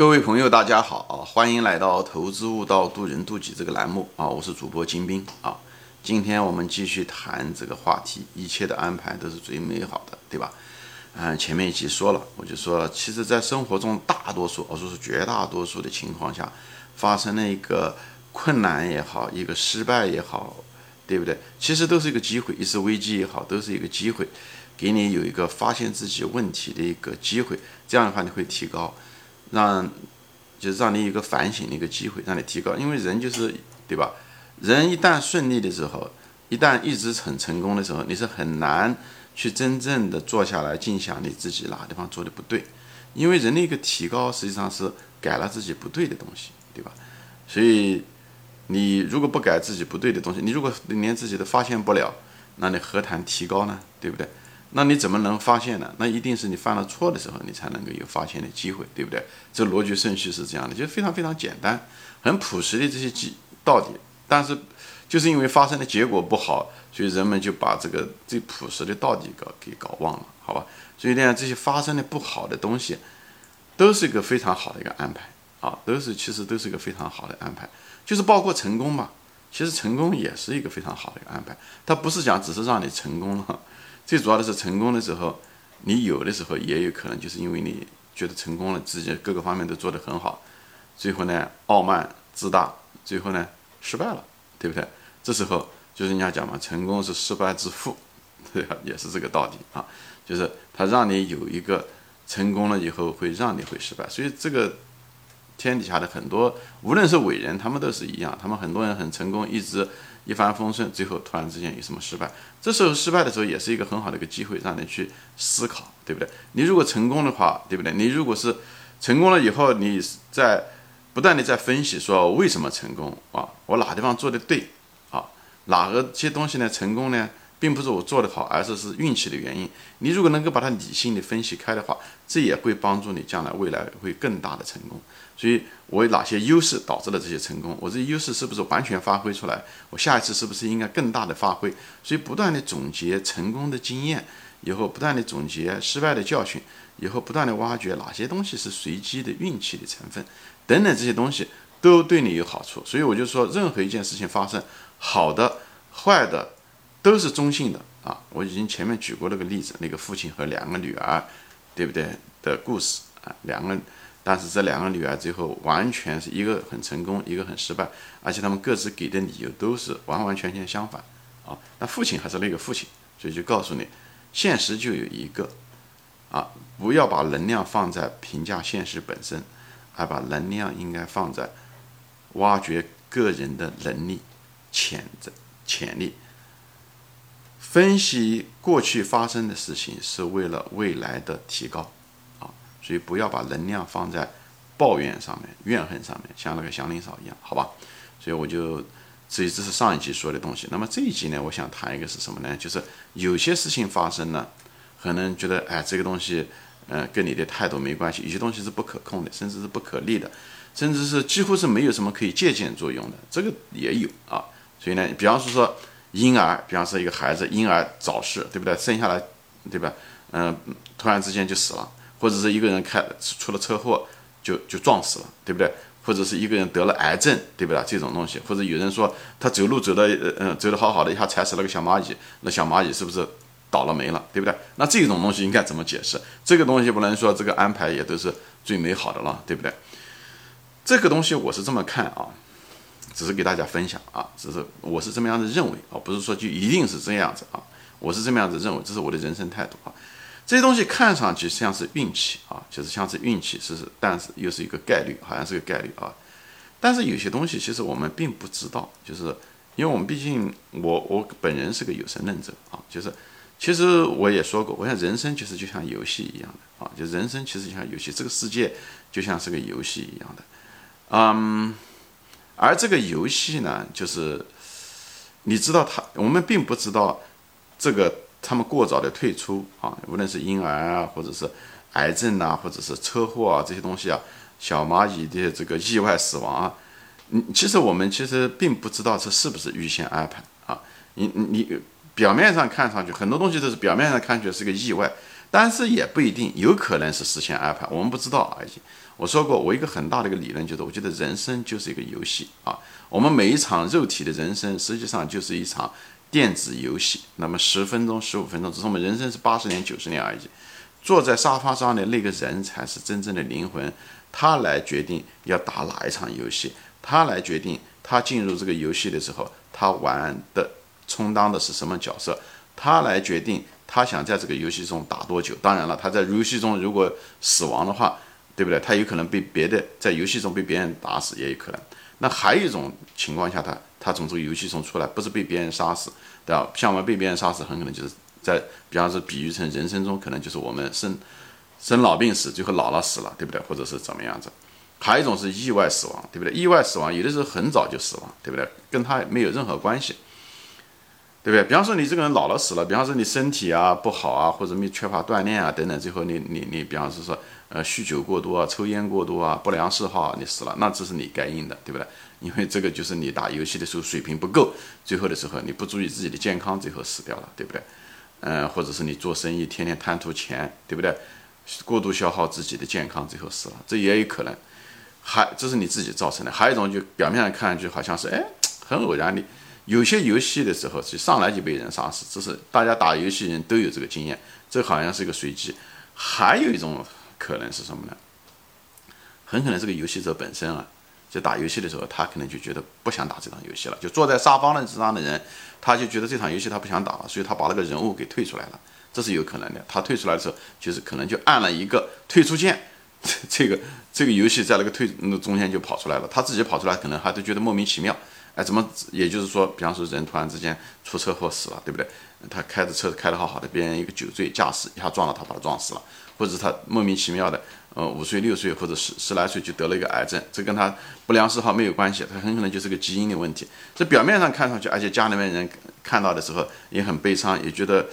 各位朋友，大家好啊！欢迎来到《投资悟道，渡人渡己》这个栏目啊！我是主播金兵啊！今天我们继续谈这个话题，一切的安排都是最美好的，对吧？嗯，前面一集说了，我就说，其实，在生活中，大多数，我说是绝大多数的情况下，发生了一个困难也好，一个失败也好，对不对？其实都是一个机会，一次危机也好，都是一个机会，给你有一个发现自己问题的一个机会。这样的话，你会提高。让，就是让你一个反省的一个机会，让你提高。因为人就是，对吧？人一旦顺利的时候，一旦一直很成功的时候，你是很难去真正的坐下来静想你自己哪个地方做的不对。因为人的一个提高，实际上是改了自己不对的东西，对吧？所以，你如果不改自己不对的东西，你如果连自己都发现不了，那你何谈提高呢？对不对？那你怎么能发现呢？那一定是你犯了错的时候，你才能够有发现的机会，对不对？这逻辑顺序是这样的，就非常非常简单，很朴实的这些基道理。但是，就是因为发生的结果不好，所以人们就把这个最朴实的道理搞给搞忘了，好吧？所以呢，这些发生的不好的东西，都是一个非常好的一个安排啊，都是其实都是一个非常好的安排，就是包括成功嘛，其实成功也是一个非常好的一个安排，它不是讲只是让你成功了。最主要的是成功的时候，你有的时候也有可能就是因为你觉得成功了，自己各个方面都做得很好，最后呢傲慢自大，最后呢失败了，对不对？这时候就是人家讲嘛，成功是失败之父，对吧？也是这个道理啊，就是他让你有一个成功了以后，会让你会失败，所以这个天底下的很多，无论是伟人，他们都是一样，他们很多人很成功，一直。一帆风顺，最后突然之间有什么失败？这时候失败的时候，也是一个很好的一个机会，让你去思考，对不对？你如果成功的话，对不对？你如果是成功了以后，你在不断的在分析说为什么成功啊？我哪地方做的对啊？哪个些东西呢？成功呢？并不是我做的好，而是是运气的原因。你如果能够把它理性的分析开的话，这也会帮助你将来未来会更大的成功。所以，我有哪些优势导致了这些成功？我这些优势是不是完全发挥出来？我下一次是不是应该更大的发挥？所以，不断的总结成功的经验，以后不断的总结失败的教训，以后不断的挖掘哪些东西是随机的运气的成分，等等这些东西都对你有好处。所以，我就说，任何一件事情发生，好的、坏的。都是中性的啊！我已经前面举过那个例子，那个父亲和两个女儿，对不对的故事啊？两个，但是这两个女儿最后完全是一个很成功，一个很失败，而且他们各自给的理由都是完完全全相反啊！那父亲还是那个父亲，所以就告诉你，现实就有一个啊！不要把能量放在评价现实本身，而把能量应该放在挖掘个人的能力、潜在潜力。分析过去发生的事情是为了未来的提高，啊，所以不要把能量放在抱怨上面、怨恨上面，像那个祥林嫂一样，好吧？所以我就，这这是上一集说的东西。那么这一集呢，我想谈一个是什么呢？就是有些事情发生了，可能觉得哎，这个东西，嗯，跟你的态度没关系。有些东西是不可控的，甚至是不可逆的，甚至是几乎是没有什么可以借鉴作用的，这个也有啊。所以呢，比方说说。婴儿，比方说一个孩子婴儿早逝，对不对？生下来，对吧？嗯，突然之间就死了，或者是一个人开出了车祸就就撞死了，对不对？或者是一个人得了癌症，对不对？这种东西，或者有人说他走路走的嗯走的好好的，一下踩死了个小蚂蚁，那小蚂蚁是不是倒了霉了，对不对？那这种东西应该怎么解释？这个东西不能说这个安排也都是最美好的了，对不对？这个东西我是这么看啊。只是给大家分享啊，只是我是这么样的认为啊，不是说就一定是这样子啊，我是这么样子认为，这是我的人生态度啊。这些东西看上去像是运气啊，就是像是运气，是是，但是又是一个概率，好像是个概率啊。但是有些东西其实我们并不知道，就是因为我们毕竟我我本人是个有神论者啊，就是其实我也说过，我想人生其实就像游戏一样的啊，就人生其实就像游戏，这个世界就像是个游戏一样的，嗯。而这个游戏呢，就是你知道他，我们并不知道这个他们过早的退出啊，无论是婴儿啊，或者是癌症啊，或者是车祸啊这些东西啊，小蚂蚁的这个意外死亡啊，嗯其实我们其实并不知道这是不是预先安排啊。你你表面上看上去很多东西都是表面上看起来是个意外，但是也不一定，有可能是事先安排，我们不知道而已。我说过，我一个很大的一个理论就是，我觉得人生就是一个游戏啊。我们每一场肉体的人生，实际上就是一场电子游戏。那么十分钟、十五分钟，只是我们人生是八十年、九十年而已。坐在沙发上的那个人才是真正的灵魂，他来决定要打哪一场游戏，他来决定他进入这个游戏的时候，他玩的充当的是什么角色，他来决定他想在这个游戏中打多久。当然了，他在游戏中如果死亡的话，对不对？他有可能被别的在游戏中被别人打死，也有可能。那还有一种情况下，他他从这个游戏中出来，不是被别人杀死，对吧？像我们被别人杀死，很可能就是。在，比方说，比喻成人生中，可能就是我们生生老病死，最后老了死了，对不对？或者是怎么样子？还有一种是意外死亡，对不对？意外死亡有的时候很早就死亡，对不对？跟他没有任何关系，对不对？比方说你这个人老了死了，比方说你身体啊不好啊，或者你缺乏锻炼啊等等，最后你你你，比方说说呃酗酒过多啊，抽烟过多啊，不良嗜好你死了，那这是你该应的，对不对？因为这个就是你打游戏的时候水平不够，最后的时候你不注意自己的健康，最后死掉了，对不对？嗯，或者是你做生意天天贪图钱，对不对？过度消耗自己的健康，最后死了，这也有可能。还这是你自己造成的。还有一种，就表面上看上去好像是哎，很偶然的。有些游戏的时候，是上来就被人杀死，这是大家打游戏人都有这个经验。这好像是一个随机。还有一种可能是什么呢？很可能这个游戏者本身啊。在打游戏的时候，他可能就觉得不想打这场游戏了。就坐在沙发的上的人，他就觉得这场游戏他不想打了，所以他把那个人物给退出来了，这是有可能的。他退出来的时候，就是可能就按了一个退出键，这个这个游戏在那个退那中间就跑出来了。他自己跑出来，可能还都觉得莫名其妙。怎么？也就是说，比方说人突然之间出车祸死了，对不对？他开着车开得好好的，别人一个酒醉驾驶一下撞了他，把他撞死了，或者他莫名其妙的。呃，五岁、六岁或者十十来岁就得了一个癌症，这跟他不良嗜好没有关系，他很可能就是个基因的问题。这表面上看上去，而且家里面人看到的时候也很悲伤，也觉得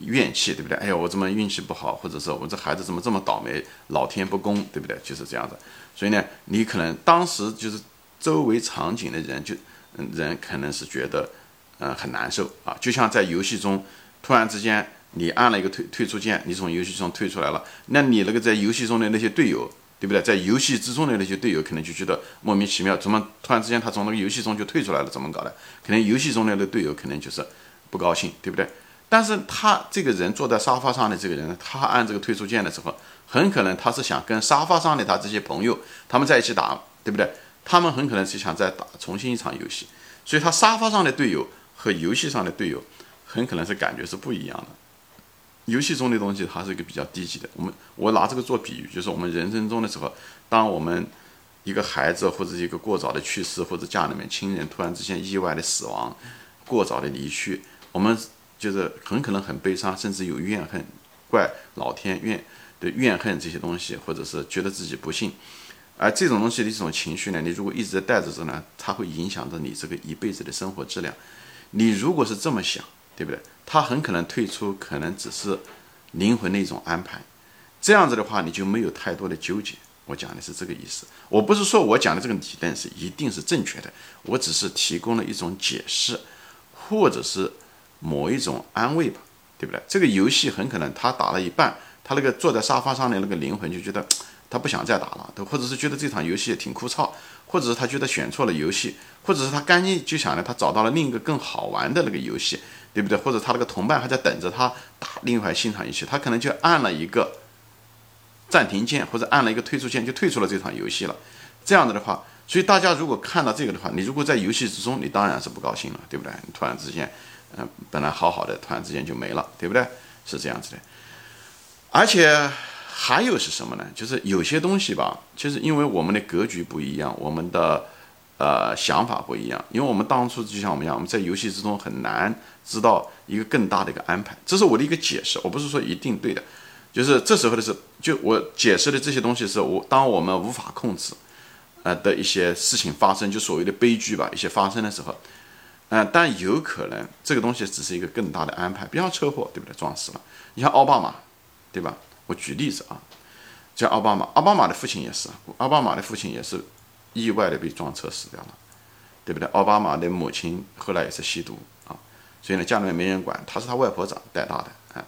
怨气，对不对？哎呀，我怎么运气不好，或者说我这孩子怎么这么倒霉，老天不公，对不对？就是这样子。所以呢，你可能当时就是周围场景的人就人可能是觉得嗯很难受啊，就像在游戏中突然之间。你按了一个退退出键，你从游戏中退出来了，那你那个在游戏中的那些队友，对不对？在游戏之中的那些队友，可能就觉得莫名其妙，怎么突然之间他从那个游戏中就退出来了？怎么搞的？可能游戏中的那队友可能就是不高兴，对不对？但是他这个人坐在沙发上的这个人，他按这个退出键的时候，很可能他是想跟沙发上的他这些朋友他们在一起打，对不对？他们很可能是想再打重新一场游戏，所以他沙发上的队友和游戏上的队友很可能是感觉是不一样的。游戏中的东西，它是一个比较低级的。我们我拿这个做比喻，就是我们人生中的时候，当我们一个孩子或者一个过早的去世，或者家里面亲人突然之间意外的死亡、过早的离去，我们就是很可能很悲伤，甚至有怨恨，怪老天怨的怨恨这些东西，或者是觉得自己不幸。而这种东西的这种情绪呢，你如果一直在带着着呢，它会影响着你这个一辈子的生活质量。你如果是这么想。对不对？他很可能退出，可能只是灵魂的一种安排。这样子的话，你就没有太多的纠结。我讲的是这个意思。我不是说我讲的这个理论是一定是正确的，我只是提供了一种解释，或者是某一种安慰吧，对不对？这个游戏很可能他打了一半，他那个坐在沙发上的那个灵魂就觉得他不想再打了，都或者是觉得这场游戏挺枯燥，或者是他觉得选错了游戏，或者是他干脆就想呢，他找到了另一个更好玩的那个游戏。对不对？或者他那个同伴还在等着他打另一款新场游戏，他可能就按了一个暂停键，或者按了一个退出键，就退出了这场游戏了。这样子的话，所以大家如果看到这个的话，你如果在游戏之中，你当然是不高兴了，对不对？你突然之间，嗯，本来好好的，突然之间就没了，对不对？是这样子的。而且还有是什么呢？就是有些东西吧，就是因为我们的格局不一样，我们的。呃，想法不一样，因为我们当初就像我们一样，我们在游戏之中很难知道一个更大的一个安排，这是我的一个解释，我不是说一定对的，就是这时候的是，就我解释的这些东西是我当我们无法控制，呃的一些事情发生，就所谓的悲剧吧，一些发生的时候，嗯，但有可能这个东西只是一个更大的安排，比方车祸，对不对？撞死了，你像奥巴马，对吧？我举例子啊，像奥巴马，奥巴马的父亲也是，奥巴马的父亲也是。意外的被撞车死掉了，对不对？奥巴马的母亲后来也是吸毒啊，所以呢，家里面没人管，他是他外婆长带大的啊，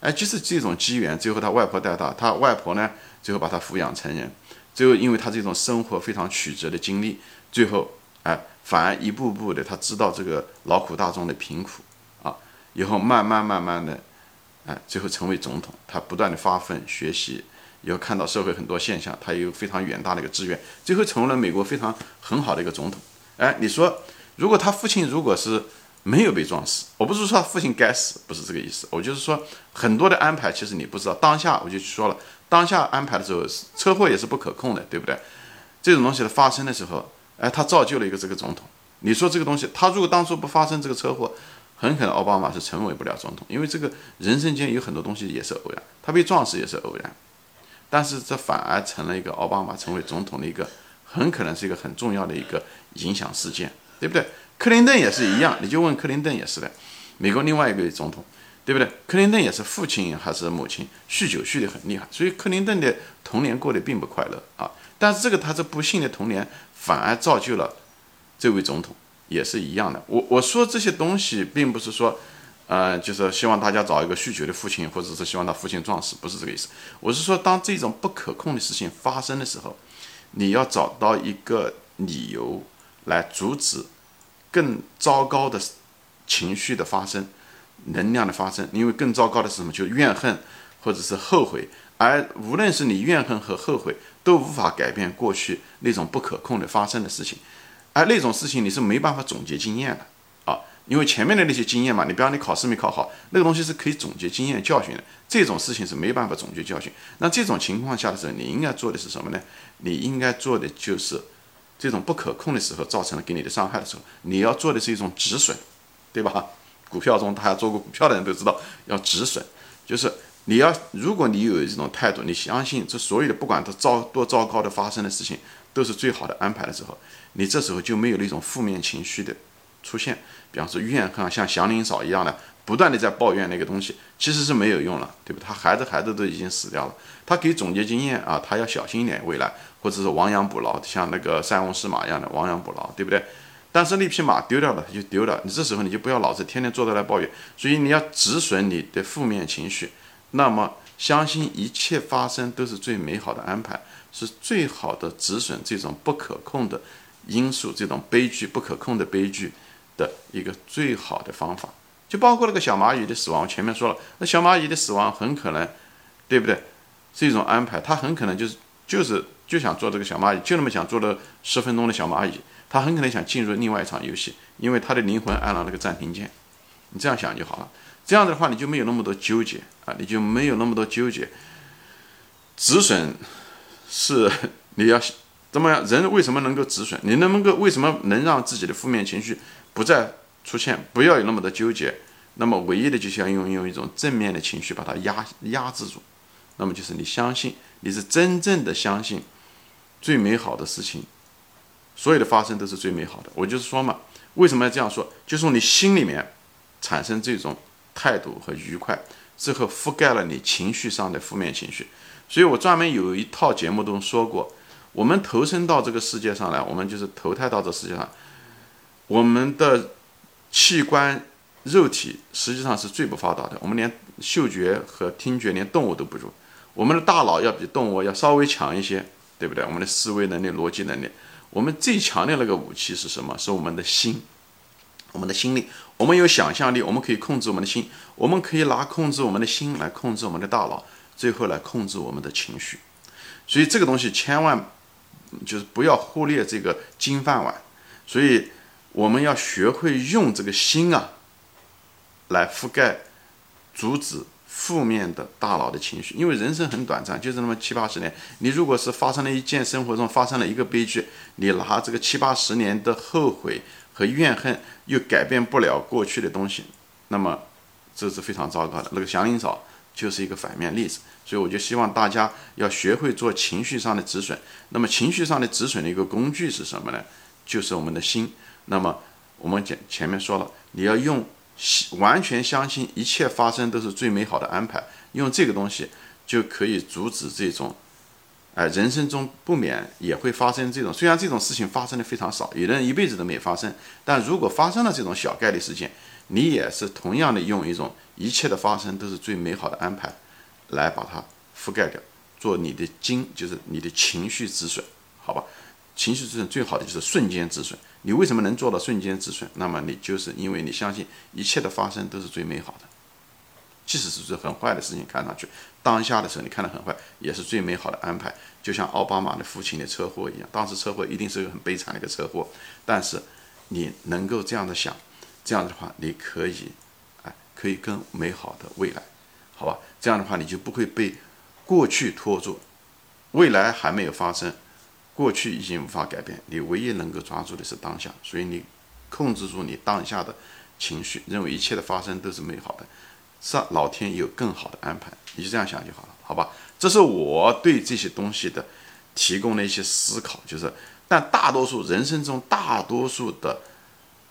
哎，就是这种机缘，最后他外婆带大，他外婆呢，最后把他抚养成人，最后因为他这种生活非常曲折的经历，最后哎，反而一步步的他知道这个劳苦大众的贫苦啊，以后慢慢慢慢的，哎，最后成为总统，他不断的发奋学习，以后看到社会很多现象，他有非常远大的一个志愿，最后成为了美国非常很好的一个总统。哎，你说如果他父亲如果是？没有被撞死，我不是说他父亲该死，不是这个意思。我就是说，很多的安排其实你不知道。当下我就说了，当下安排的时候，车祸也是不可控的，对不对？这种东西的发生的时候，哎，他造就了一个这个总统。你说这个东西，他如果当初不发生这个车祸，很可能奥巴马是成为不了总统，因为这个人生间有很多东西也是偶然，他被撞死也是偶然。但是这反而成了一个奥巴马成为总统的一个，很可能是一个很重要的一个影响事件，对不对？克林顿也是一样，你就问克林顿也是的，美国另外一个总统，对不对？克林顿也是父亲还是母亲酗酒酗得很厉害，所以克林顿的童年过得并不快乐啊。但是这个他这不幸的童年反而造就了这位总统，也是一样的。我我说这些东西并不是说，呃，就是希望大家找一个酗酒的父亲，或者是希望他父亲撞死，不是这个意思。我是说，当这种不可控的事情发生的时候，你要找到一个理由来阻止。更糟糕的情绪的发生，能量的发生，因为更糟糕的是什么？就是怨恨或者是后悔，而无论是你怨恨和后悔，都无法改变过去那种不可控的发生的事情，而那种事情你是没办法总结经验的啊，因为前面的那些经验嘛，你比方你考试没考好，那个东西是可以总结经验教训的，这种事情是没办法总结教训。那这种情况下的时候，你应该做的是什么呢？你应该做的就是。这种不可控的时候造成了给你的伤害的时候，你要做的是一种止损，对吧？股票中，大家做过股票的人都知道要止损，就是你要，如果你有这种态度，你相信这所有的不管它糟多糟糕的发生的事情都是最好的安排的时候，你这时候就没有那种负面情绪的出现，比方说怨恨，像祥林嫂一样的不断的在抱怨那个东西，其实是没有用了，对吧？他孩子孩子都已经死掉了，他可以总结经验啊，他要小心一点未来。或者是亡羊补牢，像那个塞翁失马一样的亡羊补牢，对不对？但是那匹马丢掉了，它就丢了。你这时候你就不要老是天天坐在那抱怨，所以你要止损你的负面情绪。那么相信一切发生都是最美好的安排，是最好的止损这种不可控的因素，这种悲剧不可控的悲剧的一个最好的方法。就包括那个小蚂蚁的死亡，我前面说了，那小蚂蚁的死亡很可能，对不对？是一种安排，它很可能就是就是。就想做这个小蚂蚁，就那么想做了十分钟的小蚂蚁，他很可能想进入另外一场游戏，因为他的灵魂按了那个暂停键。你这样想就好了，这样的话你就没有那么多纠结啊，你就没有那么多纠结。止损是你要怎么样？人为什么能够止损？你能不能够为什么能让自己的负面情绪不再出现？不要有那么多纠结。那么唯一的就是要用用一种正面的情绪把它压压制住。那么就是你相信，你是真正的相信。最美好的事情，所有的发生都是最美好的。我就是说嘛，为什么要这样说？就是你心里面产生这种态度和愉快之后，覆盖了你情绪上的负面情绪。所以我专门有一套节目中说过，我们投身到这个世界上来，我们就是投胎到这世界上，我们的器官肉体实际上是最不发达的，我们连嗅觉和听觉连动物都不如，我们的大脑要比动物要稍微强一些。对不对？我们的思维能力、逻辑能力，我们最强的那个武器是什么？是我们的心，我们的心力。我们有想象力，我们可以控制我们的心，我们可以拿控制我们的心来控制我们的大脑，最后来控制我们的情绪。所以这个东西千万就是不要忽略这个金饭碗。所以我们要学会用这个心啊，来覆盖、阻止。负面的大脑的情绪，因为人生很短暂，就是那么七八十年。你如果是发生了一件生活中发生了一个悲剧，你拿这个七八十年的后悔和怨恨，又改变不了过去的东西，那么这是非常糟糕的。那个祥林嫂就是一个反面例子。所以我就希望大家要学会做情绪上的止损。那么情绪上的止损的一个工具是什么呢？就是我们的心。那么我们前前面说了，你要用。完全相信一切发生都是最美好的安排，用这个东西就可以阻止这种哎，人生中不免也会发生这种，虽然这种事情发生的非常少，有的人一辈子都没发生，但如果发生了这种小概率事件，你也是同样的用一种一切的发生都是最美好的安排，来把它覆盖掉，做你的精，就是你的情绪止损，好吧？情绪止损最好的就是瞬间止损。你为什么能做到瞬间止损？那么你就是因为你相信一切的发生都是最美好的。即使是很坏的事情，看上去当下的时候你看得很坏，也是最美好的安排。就像奥巴马的父亲的车祸一样，当时车祸一定是个很悲惨的一个车祸，但是你能够这样的想，这样的话你可以，哎，可以更美好的未来，好吧？这样的话你就不会被过去拖住，未来还没有发生，过去已经无法改变，你唯一能够抓住的是当下，所以你控制住你当下的情绪，认为一切的发生都是美好的。上老天有更好的安排，你就这样想就好了，好吧？这是我对这些东西的提供的一些思考，就是，但大多数人生中大多数的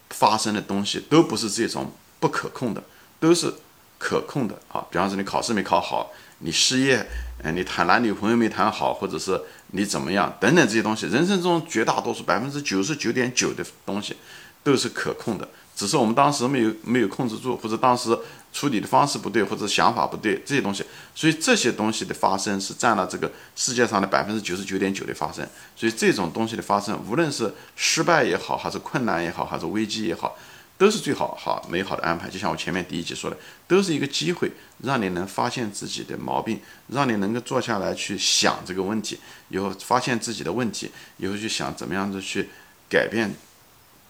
发生的东西都不是这种不可控的，都是可控的啊。比方说你考试没考好，你失业，嗯，你谈男女朋友没谈好，或者是你怎么样等等这些东西，人生中绝大多数百分之九十九点九的东西都是可控的。只是我们当时没有没有控制住，或者当时处理的方式不对，或者想法不对，这些东西，所以这些东西的发生是占了这个世界上的百分之九十九点九的发生。所以这种东西的发生，无论是失败也好，还是困难也好，还是危机也好，都是最好好美好的安排。就像我前面第一集说的，都是一个机会，让你能发现自己的毛病，让你能够坐下来去想这个问题，以后发现自己的问题，以后去想怎么样子去改变、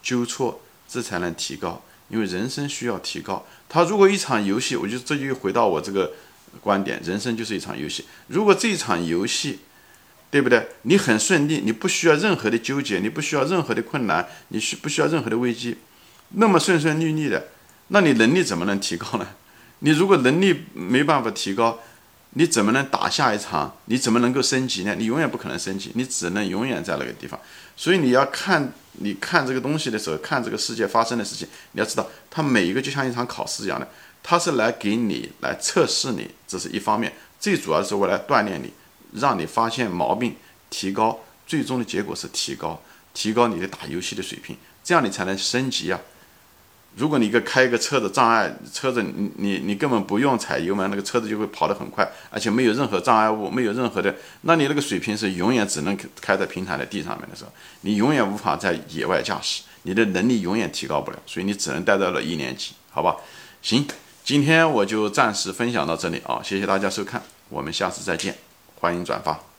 纠错。这才能提高，因为人生需要提高。他如果一场游戏，我就这就回到我这个观点，人生就是一场游戏。如果这一场游戏，对不对？你很顺利，你不需要任何的纠结，你不需要任何的困难，你需不需要任何的危机？那么顺顺利利的，那你能力怎么能提高呢？你如果能力没办法提高，你怎么能打下一场？你怎么能够升级呢？你永远不可能升级，你只能永远在那个地方。所以你要看，你看这个东西的时候，看这个世界发生的事情，你要知道，它每一个就像一场考试一样的，它是来给你来测试你，这是一方面，最主要是为了锻炼你，让你发现毛病，提高，最终的结果是提高，提高你的打游戏的水平，这样你才能升级啊。如果你一个开一个车的障碍，车子你你你根本不用踩油门，那个车子就会跑得很快，而且没有任何障碍物，没有任何的，那你那个水平是永远只能开在平坦的地上面的时候，你永远无法在野外驾驶，你的能力永远提高不了，所以你只能待到了一年级，好吧？行，今天我就暂时分享到这里啊，谢谢大家收看，我们下次再见，欢迎转发。